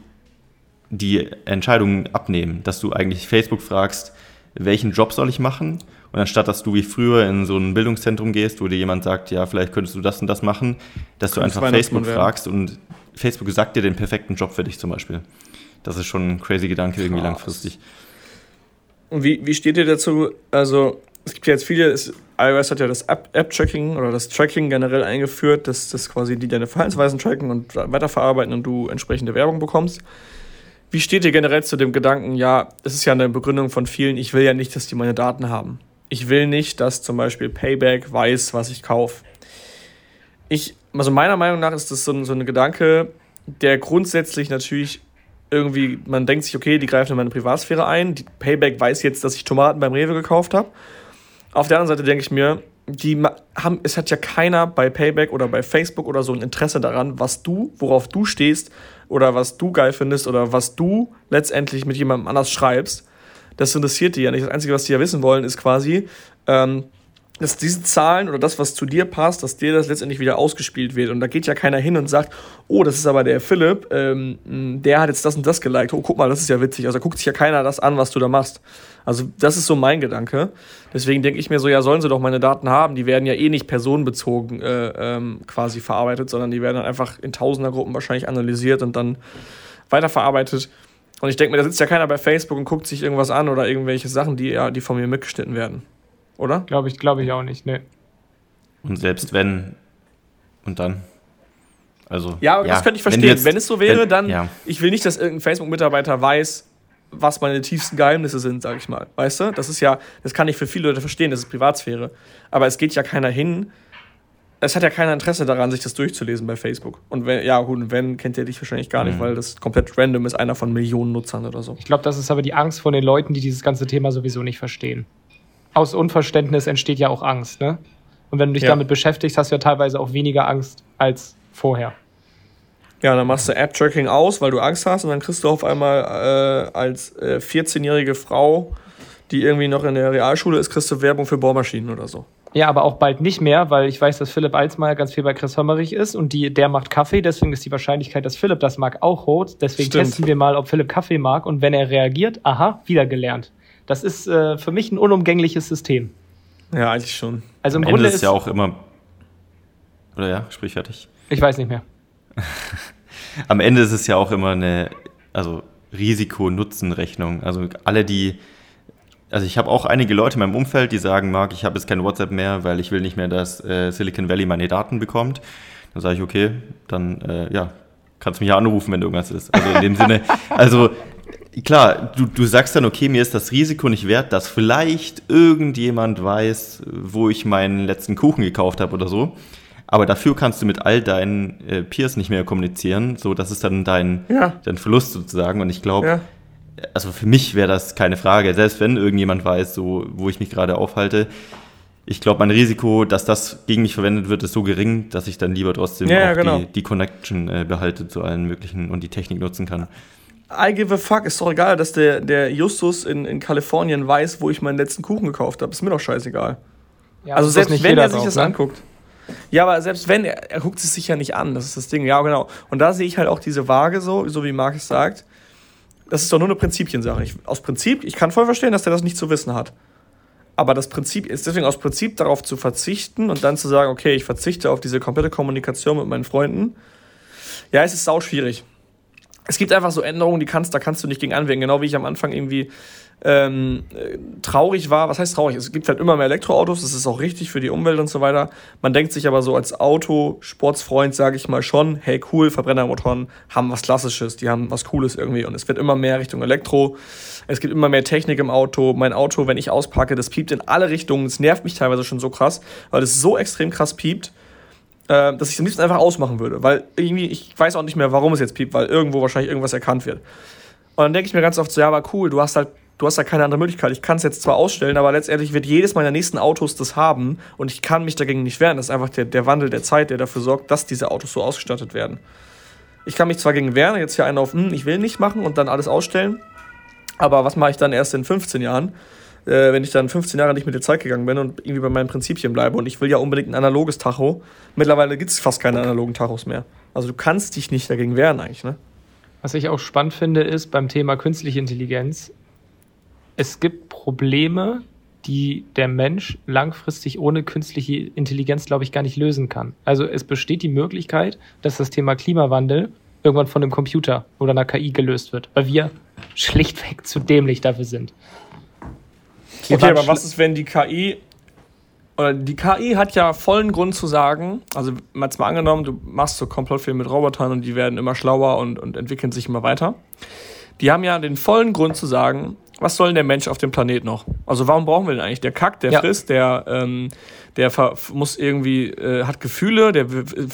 C: die Entscheidungen abnehmen, dass du eigentlich Facebook fragst, welchen Job soll ich machen? Und anstatt dass du wie früher in so ein Bildungszentrum gehst, wo dir jemand sagt, ja, vielleicht könntest du das und das machen, dass du einfach Facebook fragst und Facebook sagt dir den perfekten Job für dich zum Beispiel. Das ist schon ein crazy Gedanke irgendwie Krass. langfristig.
D: Und wie, wie steht ihr dazu? Also, es gibt ja jetzt viele, es, iOS hat ja das App-Tracking oder das Tracking generell eingeführt, dass das quasi die deine Verhaltensweisen tracken und weiterverarbeiten und du entsprechende Werbung bekommst. Wie steht ihr generell zu dem Gedanken, ja, es ist ja eine Begründung von vielen, ich will ja nicht, dass die meine Daten haben. Ich will nicht, dass zum Beispiel Payback weiß, was ich kaufe. Ich, also meiner Meinung nach ist das so ein, so ein Gedanke, der grundsätzlich natürlich irgendwie, man denkt sich, okay, die greifen in meine Privatsphäre ein. Die Payback weiß jetzt, dass ich Tomaten beim Rewe gekauft habe. Auf der anderen Seite denke ich mir, die haben, es hat ja keiner bei Payback oder bei Facebook oder so ein Interesse daran, was du, worauf du stehst oder was du geil findest oder was du letztendlich mit jemandem anders schreibst das interessiert die ja nicht. Das Einzige, was die ja wissen wollen, ist quasi, ähm, dass diese Zahlen oder das, was zu dir passt, dass dir das letztendlich wieder ausgespielt wird. Und da geht ja keiner hin und sagt, oh, das ist aber der Philipp, ähm, der hat jetzt das und das geliked. Oh, guck mal, das ist ja witzig. Also da guckt sich ja keiner das an, was du da machst. Also das ist so mein Gedanke. Deswegen denke ich mir so, ja, sollen sie doch meine Daten haben. Die werden ja eh nicht personenbezogen äh, ähm, quasi verarbeitet, sondern die werden dann einfach in Tausendergruppen wahrscheinlich analysiert und dann weiterverarbeitet. Und ich denke mir, da sitzt ja keiner bei Facebook und guckt sich irgendwas an oder irgendwelche Sachen, die, ja, die von mir mitgeschnitten werden. Oder?
A: Glaube ich, glaube ich auch nicht, ne.
C: Und selbst wenn, und dann? Also,
D: ja, ja das könnte ich verstehen. Wenn, jetzt, wenn es so wäre, wenn, dann, ja. ich will nicht, dass irgendein Facebook-Mitarbeiter weiß, was meine tiefsten Geheimnisse sind, sag ich mal. Weißt du? Das ist ja, das kann ich für viele Leute verstehen, das ist Privatsphäre. Aber es geht ja keiner hin es hat ja keiner Interesse daran, sich das durchzulesen bei Facebook. Und wenn, ja, gut, wenn, kennt ihr dich wahrscheinlich gar nicht, mhm. weil das komplett random ist, einer von Millionen Nutzern oder so.
A: Ich glaube, das ist aber die Angst von den Leuten, die dieses ganze Thema sowieso nicht verstehen. Aus Unverständnis entsteht ja auch Angst, ne? Und wenn du dich ja. damit beschäftigst, hast du ja teilweise auch weniger Angst als vorher.
D: Ja, dann machst du App-Tracking aus, weil du Angst hast, und dann kriegst du auf einmal äh, als äh, 14-jährige Frau, die irgendwie noch in der Realschule ist, kriegst du Werbung für Bohrmaschinen oder so.
A: Ja, aber auch bald nicht mehr, weil ich weiß, dass Philipp Alsmeier ganz viel bei Chris Hömmerich ist und die, der macht Kaffee, deswegen ist die Wahrscheinlichkeit, dass Philipp das mag, auch hoch. Deswegen Stimmt. testen wir mal, ob Philipp Kaffee mag und wenn er reagiert, aha, wieder gelernt. Das ist äh, für mich ein unumgängliches System.
D: Ja, eigentlich schon.
C: Also im Am Grunde Ende ist ja auch immer. Oder ja, sprich fertig.
A: Ich weiß nicht mehr.
C: Am Ende ist es ja auch immer eine, also Risiko-Nutzen-Rechnung. Also alle, die also ich habe auch einige Leute in meinem Umfeld, die sagen, Marc, ich habe jetzt kein WhatsApp mehr, weil ich will nicht mehr, dass äh, Silicon Valley meine Daten bekommt. Dann sage ich, okay, dann äh, ja, kannst du mich ja anrufen, wenn irgendwas ist. Also in dem Sinne, also klar, du, du sagst dann, okay, mir ist das Risiko nicht wert, dass vielleicht irgendjemand weiß, wo ich meinen letzten Kuchen gekauft habe oder so. Aber dafür kannst du mit all deinen äh, Peers nicht mehr kommunizieren, so das ist dann dein, ja. dein Verlust sozusagen. Und ich glaube, ja also für mich wäre das keine Frage, selbst wenn irgendjemand weiß, so, wo ich mich gerade aufhalte. Ich glaube, mein Risiko, dass das gegen mich verwendet wird, ist so gering, dass ich dann lieber trotzdem ja, auch genau. die, die, Connection äh, behalte zu allen möglichen und die Technik nutzen kann.
D: I give a fuck, ist doch egal, dass der, der Justus in, in Kalifornien weiß, wo ich meinen letzten Kuchen gekauft habe. Ist mir doch scheißegal. Ja, also selbst wenn er sich drauf, das ne? anguckt. Ja, aber selbst wenn, er, er guckt es sich ja nicht an, das ist das Ding. Ja, genau. Und da sehe ich halt auch diese Waage so, so wie Markus sagt das ist doch nur eine Prinzipiensache. Ich, aus Prinzip, ich kann voll verstehen, dass der das nicht zu wissen hat. Aber das Prinzip ist deswegen aus Prinzip darauf zu verzichten und dann zu sagen, okay, ich verzichte auf diese komplette Kommunikation mit meinen Freunden. Ja, es ist sau schwierig. Es gibt einfach so Änderungen, die kannst, da kannst du nicht gegen anwenden. Genau wie ich am Anfang irgendwie ähm, traurig war. Was heißt traurig? Es gibt halt immer mehr Elektroautos, das ist auch richtig für die Umwelt und so weiter. Man denkt sich aber so als Auto-Sportsfreund, sage ich mal schon, hey cool, Verbrennermotoren haben was Klassisches, die haben was Cooles irgendwie und es wird immer mehr Richtung Elektro. Es gibt immer mehr Technik im Auto. Mein Auto, wenn ich auspacke, das piept in alle Richtungen. Es nervt mich teilweise schon so krass, weil es so extrem krass piept äh, dass ich es am liebsten einfach ausmachen würde. Weil irgendwie, ich weiß auch nicht mehr, warum es jetzt piept, weil irgendwo wahrscheinlich irgendwas erkannt wird. Und dann denke ich mir ganz oft so, ja, aber cool, du hast halt du hast da keine andere Möglichkeit. Ich kann es jetzt zwar ausstellen, aber letztendlich wird jedes meiner nächsten Autos das haben und ich kann mich dagegen nicht wehren. Das ist einfach der, der Wandel der Zeit, der dafür sorgt, dass diese Autos so ausgestattet werden. Ich kann mich zwar gegen wehren, jetzt hier einen auf, hm, ich will nicht machen und dann alles ausstellen, aber was mache ich dann erst in 15 Jahren, äh, wenn ich dann 15 Jahre nicht mit der Zeit gegangen bin und irgendwie bei meinen Prinzipien bleibe und ich will ja unbedingt ein analoges Tacho. Mittlerweile gibt es fast keine analogen Tachos mehr. Also du kannst dich nicht dagegen wehren eigentlich, ne?
A: Was ich auch spannend finde, ist beim Thema künstliche Intelligenz, es gibt Probleme, die der Mensch langfristig ohne künstliche Intelligenz, glaube ich, gar nicht lösen kann. Also es besteht die Möglichkeit, dass das Thema Klimawandel irgendwann von einem Computer oder einer KI gelöst wird, weil wir schlichtweg zu dämlich dafür sind.
D: Wir okay, aber was ist, wenn die KI oder die KI hat ja vollen Grund zu sagen, also mal mal angenommen, du machst so Komplottfilme mit Robotern und die werden immer schlauer und, und entwickeln sich immer weiter. Die haben ja den vollen Grund zu sagen, was soll denn der Mensch auf dem Planet noch? Also warum brauchen wir den eigentlich? Der kackt, der ja. frisst, der, ähm, der muss irgendwie, äh, hat Gefühle, der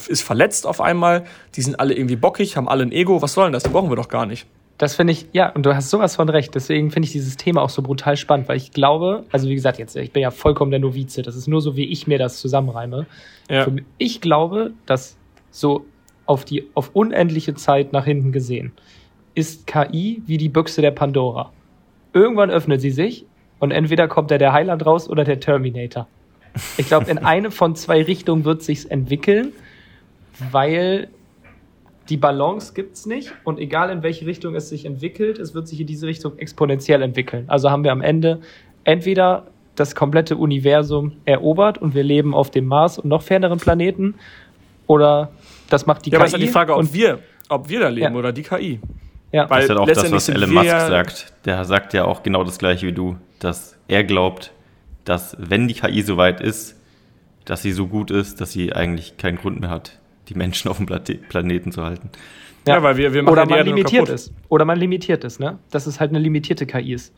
D: ist verletzt auf einmal, die sind alle irgendwie bockig, haben alle ein Ego, was soll denn das? Die brauchen wir doch gar nicht.
A: Das finde ich, ja, und du hast sowas von recht. Deswegen finde ich dieses Thema auch so brutal spannend, weil ich glaube, also wie gesagt, jetzt, ich bin ja vollkommen der Novize, das ist nur so, wie ich mir das zusammenreime. Ja. Ich glaube, dass so auf die, auf unendliche Zeit nach hinten gesehen, ist KI wie die Büchse der Pandora. Irgendwann öffnet sie sich und entweder kommt da der Heiland raus oder der Terminator. Ich glaube, in eine von zwei Richtungen wird sich's entwickeln, weil die Balance gibt's nicht und egal in welche Richtung es sich entwickelt, es wird sich in diese Richtung exponentiell entwickeln. Also haben wir am Ende entweder das komplette Universum erobert und wir leben auf dem Mars und noch ferneren Planeten oder das macht die
D: ja, KI. Ja, aber ist ja die Frage, ob wir, ob wir da leben ja. oder die KI.
C: Ja. Weil das ist ja auch das, was Elon Musk sagt. Der sagt ja auch genau das gleiche wie du, dass er glaubt, dass wenn die KI so weit ist, dass sie so gut ist, dass sie eigentlich keinen Grund mehr hat, die Menschen auf dem Planeten zu halten.
A: Ja, ja weil wir, wir machen Oder man limitiert ist. Oder man limitiert ist, ne? Dass es halt eine limitierte KI ist.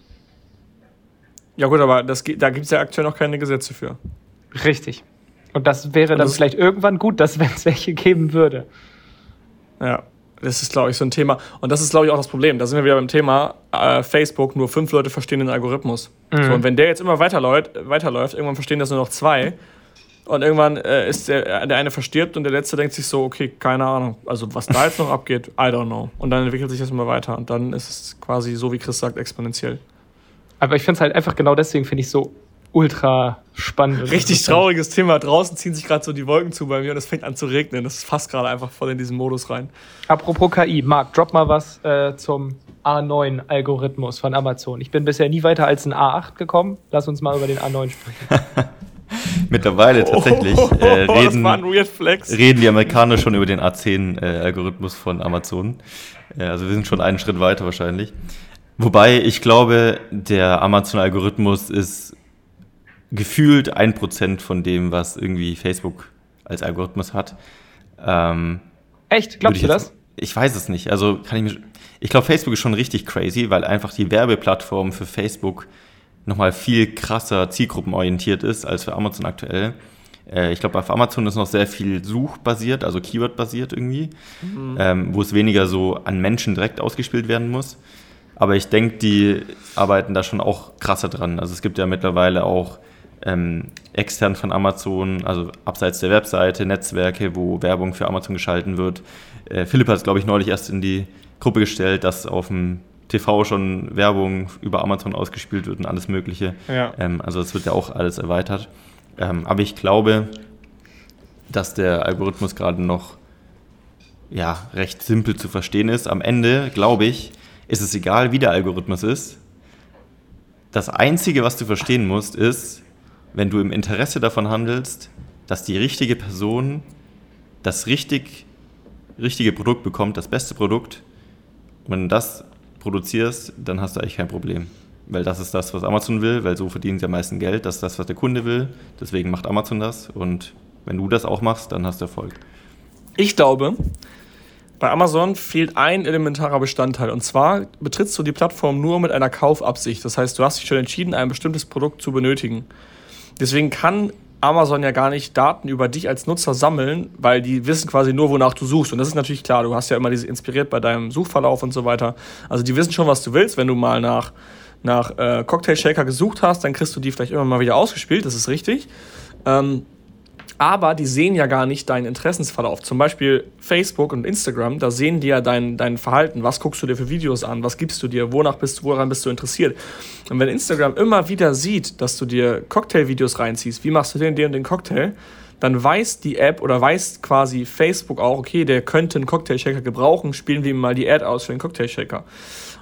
D: Ja gut, aber das, da gibt es ja aktuell noch keine Gesetze für.
A: Richtig. Und das wäre dann das vielleicht irgendwann gut, dass wenn es welche geben würde.
D: Ja, das ist, glaube ich, so ein Thema. Und das ist, glaube ich, auch das Problem. Da sind wir wieder beim Thema äh, Facebook. Nur fünf Leute verstehen den Algorithmus. Mhm. So, und wenn der jetzt immer weiterläuft, weiterläuft, irgendwann verstehen das nur noch zwei. Und irgendwann äh, ist der, der eine verstirbt und der letzte denkt sich so, okay, keine Ahnung. Also was da jetzt noch abgeht, I don't know. Und dann entwickelt sich das immer weiter. Und dann ist es quasi so, wie Chris sagt, exponentiell.
A: Aber ich finde es halt einfach genau deswegen, finde ich so ultra spannend.
D: Richtig trauriges Thema. Draußen ziehen sich gerade so die Wolken zu bei mir und es fängt an zu regnen. Das fasst gerade einfach voll in diesen Modus rein.
A: Apropos KI, Marc, drop mal was äh, zum A9-Algorithmus von Amazon. Ich bin bisher nie weiter als ein A8 gekommen. Lass uns mal über den A9 sprechen.
C: Mittlerweile tatsächlich äh, reden, reden die Amerikaner schon über den A10-Algorithmus äh, von Amazon. Äh, also wir sind schon einen Schritt weiter wahrscheinlich. Wobei ich glaube, der Amazon-Algorithmus ist gefühlt ein Prozent von dem, was irgendwie Facebook als Algorithmus hat.
A: Ähm, Echt? Glaubst du jetzt, das?
C: Ich weiß es nicht. Also kann ich mir. Ich glaube, Facebook ist schon richtig crazy, weil einfach die Werbeplattform für Facebook nochmal viel krasser zielgruppenorientiert ist als für Amazon aktuell. Äh, ich glaube, auf Amazon ist noch sehr viel suchbasiert, also Keyword-basiert irgendwie, mhm. ähm, wo es weniger so an Menschen direkt ausgespielt werden muss. Aber ich denke, die arbeiten da schon auch krasser dran. Also es gibt ja mittlerweile auch ähm, extern von Amazon, also abseits der Webseite, Netzwerke, wo Werbung für Amazon geschalten wird. Äh, Philipp hat es, glaube ich, neulich erst in die Gruppe gestellt, dass auf dem TV schon Werbung über Amazon ausgespielt wird und alles Mögliche. Ja. Ähm, also es wird ja auch alles erweitert. Ähm, aber ich glaube, dass der Algorithmus gerade noch ja, recht simpel zu verstehen ist. Am Ende, glaube ich, ist es egal, wie der Algorithmus ist. Das Einzige, was du verstehen musst, ist, wenn du im Interesse davon handelst, dass die richtige Person das richtig, richtige Produkt bekommt, das beste Produkt, und wenn du das produzierst, dann hast du eigentlich kein Problem. Weil das ist das, was Amazon will, weil so verdienen sie am meisten Geld. Das ist das, was der Kunde will. Deswegen macht Amazon das. Und wenn du das auch machst, dann hast du Erfolg.
D: Ich glaube, bei Amazon fehlt ein elementarer Bestandteil. Und zwar betrittst du die Plattform nur mit einer Kaufabsicht. Das heißt, du hast dich schon entschieden, ein bestimmtes Produkt zu benötigen. Deswegen kann Amazon ja gar nicht Daten über dich als Nutzer sammeln, weil die wissen quasi nur, wonach du suchst. Und das ist natürlich klar, du hast ja immer diese inspiriert bei deinem Suchverlauf und so weiter. Also die wissen schon, was du willst. Wenn du mal nach, nach äh, Cocktail Shaker gesucht hast, dann kriegst du die vielleicht immer mal wieder ausgespielt, das ist richtig. Ähm, aber die sehen ja gar nicht deinen Interessensverlauf. Zum Beispiel Facebook und Instagram, da sehen die ja dein, dein Verhalten. Was guckst du dir für Videos an? Was gibst du dir? Wonach bist, woran bist du interessiert? Und wenn Instagram immer wieder sieht, dass du dir Cocktail-Videos reinziehst, wie machst du den, den und den Cocktail, dann weiß die App oder weiß quasi Facebook auch, okay, der könnte einen Cocktail-Shaker gebrauchen, spielen wir ihm mal die Ad aus für den Cocktail-Shaker.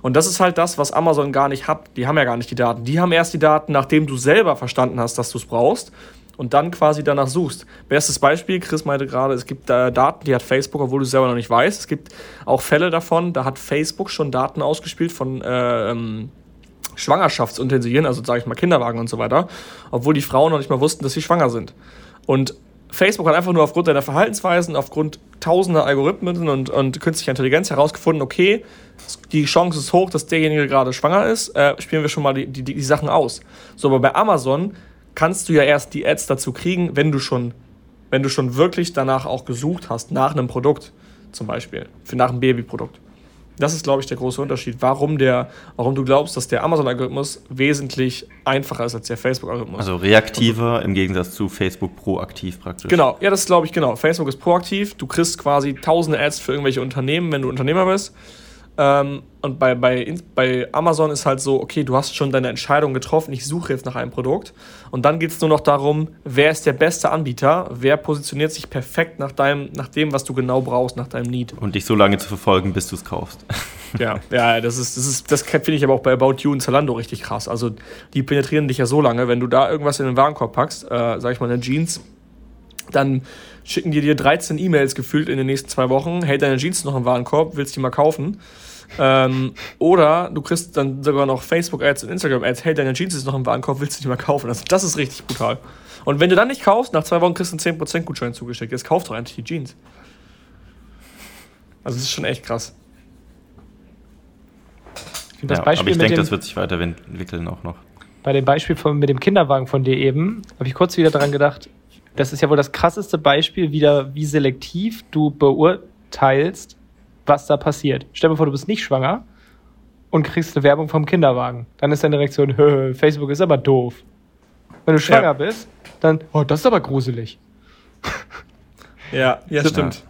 D: Und das ist halt das, was Amazon gar nicht hat. Die haben ja gar nicht die Daten. Die haben erst die Daten, nachdem du selber verstanden hast, dass du es brauchst und dann quasi danach suchst. Bestes Beispiel, Chris meinte gerade, es gibt äh, Daten, die hat Facebook, obwohl du es selber noch nicht weißt. Es gibt auch Fälle davon, da hat Facebook schon Daten ausgespielt von äh, ähm, Schwangerschaftsutensilien, also sage ich mal Kinderwagen und so weiter, obwohl die Frauen noch nicht mal wussten, dass sie schwanger sind. Und Facebook hat einfach nur aufgrund deiner Verhaltensweisen, aufgrund tausender Algorithmen und, und künstlicher Intelligenz herausgefunden, okay, die Chance ist hoch, dass derjenige gerade schwanger ist, äh, spielen wir schon mal die, die, die Sachen aus. So, aber bei Amazon kannst du ja erst die Ads dazu kriegen, wenn du schon, wenn du schon wirklich danach auch gesucht hast, nach einem Produkt zum Beispiel, für nach einem Babyprodukt. Das ist, glaube ich, der große Unterschied, warum, der, warum du glaubst, dass der Amazon-Algorithmus wesentlich einfacher ist als der Facebook-Algorithmus.
C: Also reaktiver im Gegensatz zu Facebook proaktiv praktisch.
D: Genau, ja, das glaube ich genau. Facebook ist proaktiv. Du kriegst quasi tausende Ads für irgendwelche Unternehmen, wenn du Unternehmer bist. Ähm, und bei, bei, bei Amazon ist halt so, okay, du hast schon deine Entscheidung getroffen, ich suche jetzt nach einem Produkt. Und dann geht es nur noch darum, wer ist der beste Anbieter, wer positioniert sich perfekt nach, deinem, nach dem, was du genau brauchst, nach deinem Need.
C: Und dich so lange zu verfolgen, bis du es kaufst.
D: Ja, ja, das ist, das ist, das finde ich aber auch bei About You und Zalando richtig krass. Also die penetrieren dich ja so lange, wenn du da irgendwas in den Warenkorb packst, äh, sag ich mal, eine Jeans, dann schicken die dir 13 E-Mails gefühlt in den nächsten zwei Wochen, hey, deine Jeans noch im Warenkorb, willst du die mal kaufen? Ähm, oder du kriegst dann sogar noch Facebook-Ads und Instagram-Ads. Hey, deine Jeans ist noch im Warenkorb, willst du die mal kaufen? Also, das ist richtig brutal. Und wenn du dann nicht kaufst, nach zwei Wochen kriegst du einen 10% Gutschein zugeschickt. Jetzt kauf doch endlich die Jeans. Also, das ist schon echt krass.
C: Ja, aber ich denke, das wird sich weiterentwickeln auch noch.
A: Bei dem Beispiel von, mit dem Kinderwagen von dir eben, habe ich kurz wieder daran gedacht, das ist ja wohl das krasseste Beispiel wieder, wie selektiv du beurteilst, was da passiert. Stell dir vor, du bist nicht schwanger und kriegst eine Werbung vom Kinderwagen. Dann ist deine Reaktion, Facebook ist aber doof. Wenn du schwanger ja. bist, dann, oh, das ist aber gruselig.
D: Ja, ja, stimmt.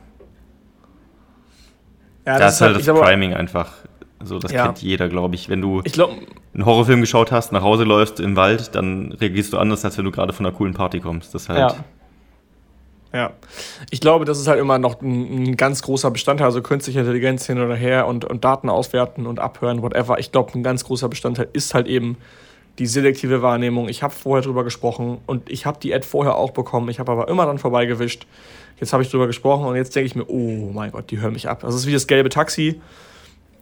C: Ja, das, das ist halt das Priming einfach. So, das ja. kennt jeder, glaube ich. Wenn du
D: ich glaub,
C: einen Horrorfilm geschaut hast, nach Hause läufst im Wald, dann reagierst du anders, als wenn du gerade von einer coolen Party kommst. Das halt.
D: Ja. Ja, ich glaube, das ist halt immer noch ein, ein, ganz großer Bestandteil, also künstliche Intelligenz hin oder her und, und Daten auswerten und abhören, whatever. Ich glaube, ein ganz großer Bestandteil ist halt eben die selektive Wahrnehmung. Ich habe vorher drüber gesprochen und ich habe die Ad vorher auch bekommen. Ich habe aber immer dann vorbeigewischt. Jetzt habe ich drüber gesprochen und jetzt denke ich mir, oh mein Gott, die hören mich ab. Also es ist wie das gelbe Taxi.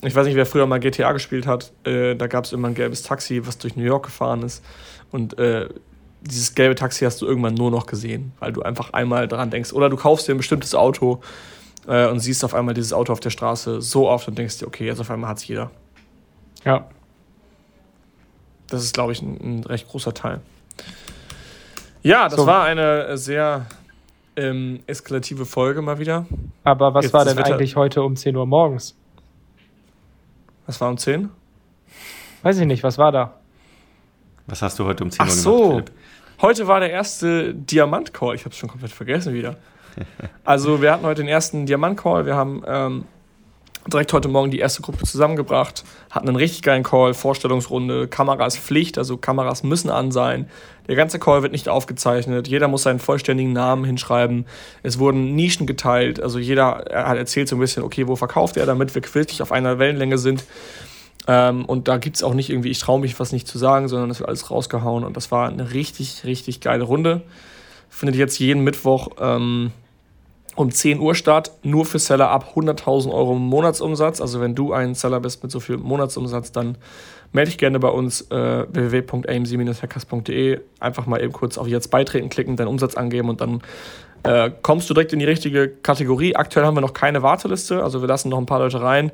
D: Ich weiß nicht, wer früher mal GTA gespielt hat. Äh, da gab es immer ein gelbes Taxi, was durch New York gefahren ist. Und äh, dieses gelbe Taxi hast du irgendwann nur noch gesehen, weil du einfach einmal dran denkst. Oder du kaufst dir ein bestimmtes Auto äh, und siehst auf einmal dieses Auto auf der Straße so oft und denkst dir, okay, jetzt auf einmal hat es jeder.
A: Ja.
D: Das ist, glaube ich, ein, ein, recht großer Teil. Ja, das so. war eine sehr ähm, eskalative Folge mal wieder.
A: Aber was Jetzt war denn eigentlich heute um 10 Uhr morgens?
D: Was war um 10?
A: Weiß ich nicht, was war da?
C: Was hast du heute um 10
D: Ach Uhr so. gemacht, Philipp? Heute war der erste Diamant-Call. Ich habe es schon komplett vergessen wieder. Also wir hatten heute den ersten Diamant-Call. Wir haben ähm, direkt heute Morgen die erste Gruppe zusammengebracht, hatten einen richtig geilen Call, Vorstellungsrunde, Kameras Pflicht, also Kameras müssen an sein. Der ganze Call wird nicht aufgezeichnet, jeder muss seinen vollständigen Namen hinschreiben. Es wurden Nischen geteilt, also jeder hat erzählt so ein bisschen, okay, wo verkauft er, damit wir wirklich auf einer Wellenlänge sind. Ähm, und da gibt es auch nicht irgendwie, ich traue mich was nicht zu sagen, sondern es wird alles rausgehauen. Und das war eine richtig, richtig geile Runde. Findet jetzt jeden Mittwoch ähm, um 10 Uhr Start, nur für Seller ab 100.000 Euro Monatsumsatz. Also wenn du ein Seller bist mit so viel Monatsumsatz, dann melde dich gerne bei uns äh, www.amc-hackers.de. Einfach mal eben kurz auf Jetzt beitreten klicken, deinen Umsatz angeben und dann äh, kommst du direkt in die richtige Kategorie. Aktuell haben wir noch keine Warteliste, also wir lassen noch ein paar Leute rein.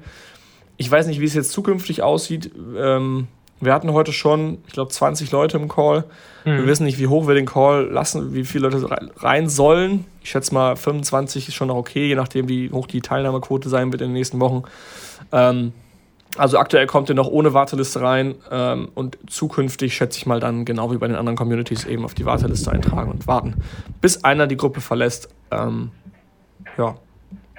D: Ich weiß nicht, wie es jetzt zukünftig aussieht. Ähm, wir hatten heute schon, ich glaube, 20 Leute im Call. Mhm. Wir wissen nicht, wie hoch wir den Call lassen, wie viele Leute rein sollen. Ich schätze mal, 25 ist schon noch okay, je nachdem, wie hoch die Teilnahmequote sein wird in den nächsten Wochen. Ähm, also aktuell kommt ihr noch ohne Warteliste rein ähm, und zukünftig schätze ich mal dann genau wie bei den anderen Communities eben auf die Warteliste eintragen und warten, bis einer die Gruppe verlässt. Ähm, ja,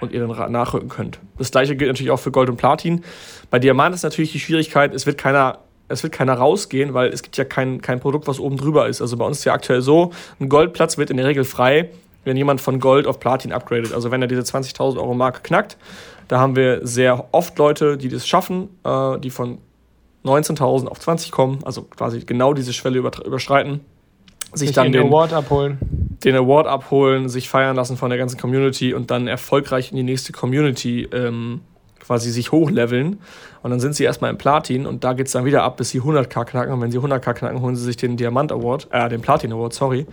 D: und ihr dann nachrücken könnt. Das gleiche gilt natürlich auch für Gold und Platin. Bei Diamant ist natürlich die Schwierigkeit, es wird keiner es wird keiner rausgehen, weil es gibt ja kein, kein Produkt, was oben drüber ist. Also bei uns ist ja aktuell so, ein Goldplatz wird in der Regel frei, wenn jemand von Gold auf Platin upgradet. Also wenn er diese 20.000 Euro Marke knackt, da haben wir sehr oft Leute, die das schaffen, äh, die von 19.000 auf 20 kommen, also quasi genau diese Schwelle überschreiten, sich, sich dann den, den
A: Award abholen.
D: Den Award abholen, sich feiern lassen von der ganzen Community und dann erfolgreich in die nächste Community ähm, quasi sich hochleveln. Und dann sind sie erstmal im Platin und da geht es dann wieder ab, bis sie 100k knacken. Und wenn sie 100k knacken, holen sie sich den Diamant Award, äh, den Platin Award, sorry.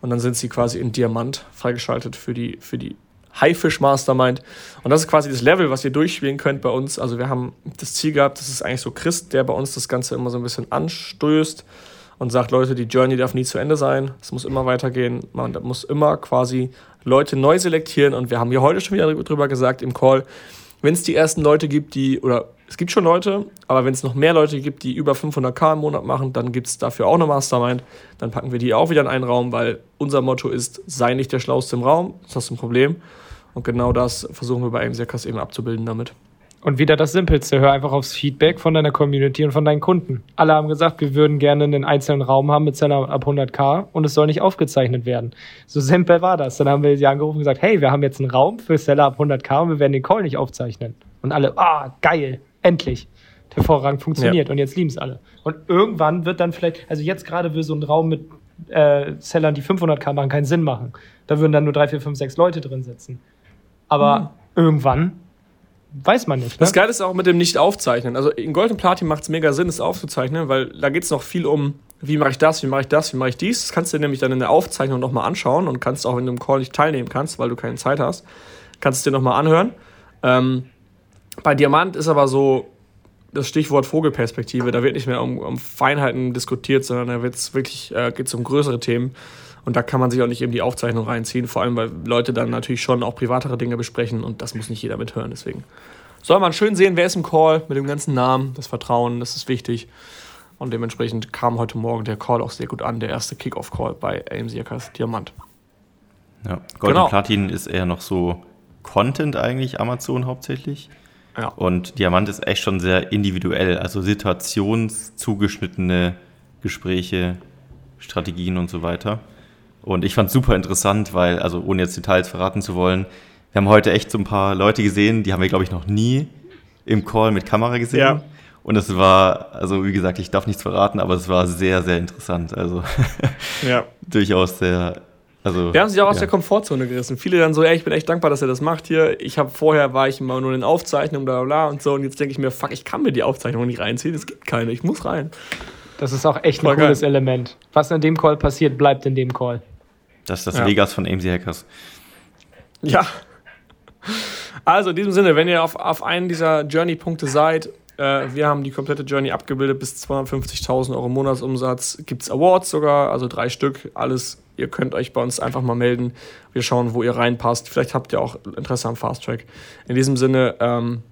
D: Und dann sind sie quasi in Diamant freigeschaltet für die, für die Haifisch Mastermind. Und das ist quasi das Level, was ihr durchspielen könnt bei uns. Also wir haben das Ziel gehabt, das ist eigentlich so Christ, der bei uns das Ganze immer so ein bisschen anstößt und sagt, Leute, die Journey darf nie zu Ende sein. Es muss immer weitergehen. Man muss immer quasi Leute neu selektieren. Und wir haben hier heute schon wieder drüber gesagt im Call, wenn es die ersten Leute gibt, die, oder es gibt schon Leute, aber wenn es noch mehr Leute gibt, die über 500k im Monat machen, dann gibt es dafür auch eine Mastermind. Dann packen wir die auch wieder in einen Raum, weil unser Motto ist, sei nicht der Schlauste im Raum, das ist ein Problem. Und genau das versuchen wir bei AMC eben abzubilden damit.
A: Und wieder das Simpelste, hör einfach aufs Feedback von deiner Community und von deinen Kunden. Alle haben gesagt, wir würden gerne einen einzelnen Raum haben mit Seller ab 100k und es soll nicht aufgezeichnet werden. So simpel war das. Dann haben wir sie angerufen und gesagt, hey, wir haben jetzt einen Raum für Seller ab 100k und wir werden den Call nicht aufzeichnen. Und alle, ah, geil, endlich. Hervorragend funktioniert ja. und jetzt lieben es alle. Und irgendwann wird dann vielleicht, also jetzt gerade will so ein Raum mit äh, Sellern, die 500k machen, keinen Sinn machen. Da würden dann nur drei, vier, fünf, sechs Leute drin sitzen. Aber mhm. irgendwann weiß man nicht. Ne?
D: Das Geile ist auch mit dem Nicht-Aufzeichnen. Also in Gold und Platin macht es mega Sinn, es aufzuzeichnen, weil da geht es noch viel um, wie mache ich das, wie mache ich das, wie mache ich dies. Das kannst du dir nämlich dann in der Aufzeichnung nochmal anschauen und kannst auch, wenn du im Call nicht teilnehmen kannst, weil du keine Zeit hast, kannst es dir nochmal anhören. Ähm, bei Diamant ist aber so das Stichwort Vogelperspektive. Da wird nicht mehr um, um Feinheiten diskutiert, sondern da wird's wirklich, äh, geht es um größere Themen. Und da kann man sich auch nicht eben die Aufzeichnung reinziehen, vor allem weil Leute dann natürlich schon auch privatere Dinge besprechen und das muss nicht jeder mithören. Deswegen soll man schön sehen, wer ist im Call mit dem ganzen Namen, das Vertrauen, das ist wichtig. Und dementsprechend kam heute Morgen der Call auch sehr gut an, der erste Kickoff-Call bei AMC Hackers Diamant.
C: Ja, Gold genau. und Platin ist eher noch so Content eigentlich, Amazon hauptsächlich. Ja. Und Diamant ist echt schon sehr individuell, also situationszugeschnittene Gespräche, Strategien und so weiter. Und ich fand es super interessant, weil, also ohne jetzt Details verraten zu wollen, wir haben heute echt so ein paar Leute gesehen, die haben wir, glaube ich, noch nie im Call mit Kamera gesehen. Ja. Und es war, also wie gesagt, ich darf nichts verraten, aber es war sehr, sehr interessant. Also ja. durchaus sehr
D: also, wir haben sich auch aus der Komfortzone gerissen. Viele dann so, ey, ich bin echt dankbar, dass er das macht hier. Ich habe vorher war ich immer nur in Aufzeichnungen, bla bla und so. Und jetzt denke ich mir, fuck, ich kann mir die Aufzeichnung nicht reinziehen. Es gibt keine, ich muss rein.
A: Das ist auch echt ein cooles geil. Element. Was in dem Call passiert, bleibt in dem Call.
C: Das ist das ja. Vegas von AMC Hackers.
D: Ja. Also in diesem Sinne, wenn ihr auf, auf einen dieser Journey-Punkte seid, äh, wir haben die komplette Journey abgebildet bis 250.000 Euro Monatsumsatz. Gibt es Awards sogar, also drei Stück, alles Ihr könnt euch bei uns einfach mal melden. Wir schauen, wo ihr reinpasst. Vielleicht habt ihr auch Interesse am Fast Track. In diesem Sinne, ähm,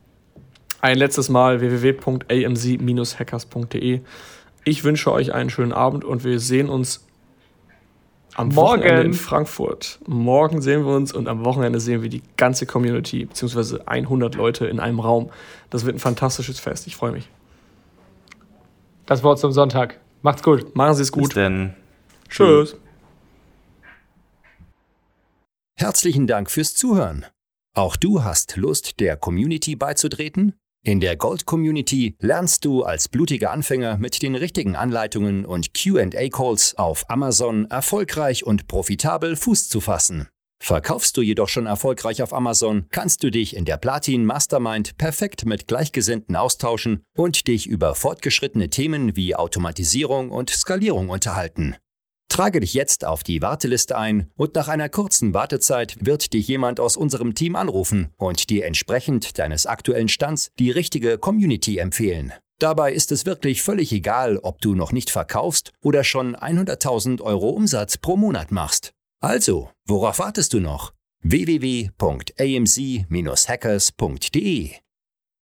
D: ein letztes Mal www.amc-hackers.de. Ich wünsche euch einen schönen Abend und wir sehen uns am Morgen. Wochenende in Frankfurt. Morgen sehen wir uns und am Wochenende sehen wir die ganze Community, beziehungsweise 100 Leute in einem Raum. Das wird ein fantastisches Fest. Ich freue mich.
A: Das Wort zum Sonntag. Macht's gut.
D: Machen Sie es gut. Bis
C: denn.
D: Tschüss.
B: Herzlichen Dank fürs Zuhören. Auch du hast Lust, der Community beizutreten? In der Gold Community lernst du als blutiger Anfänger mit den richtigen Anleitungen und QA-Calls auf Amazon erfolgreich und profitabel Fuß zu fassen. Verkaufst du jedoch schon erfolgreich auf Amazon, kannst du dich in der Platin Mastermind perfekt mit Gleichgesinnten austauschen und dich über fortgeschrittene Themen wie Automatisierung und Skalierung unterhalten. Trage dich jetzt auf die Warteliste ein und nach einer kurzen Wartezeit wird dich jemand aus unserem Team anrufen und dir entsprechend deines aktuellen Stands die richtige Community empfehlen. Dabei ist es wirklich völlig egal, ob du noch nicht verkaufst oder schon 100.000 Euro Umsatz pro Monat machst. Also, worauf wartest du noch? www.amc-hackers.de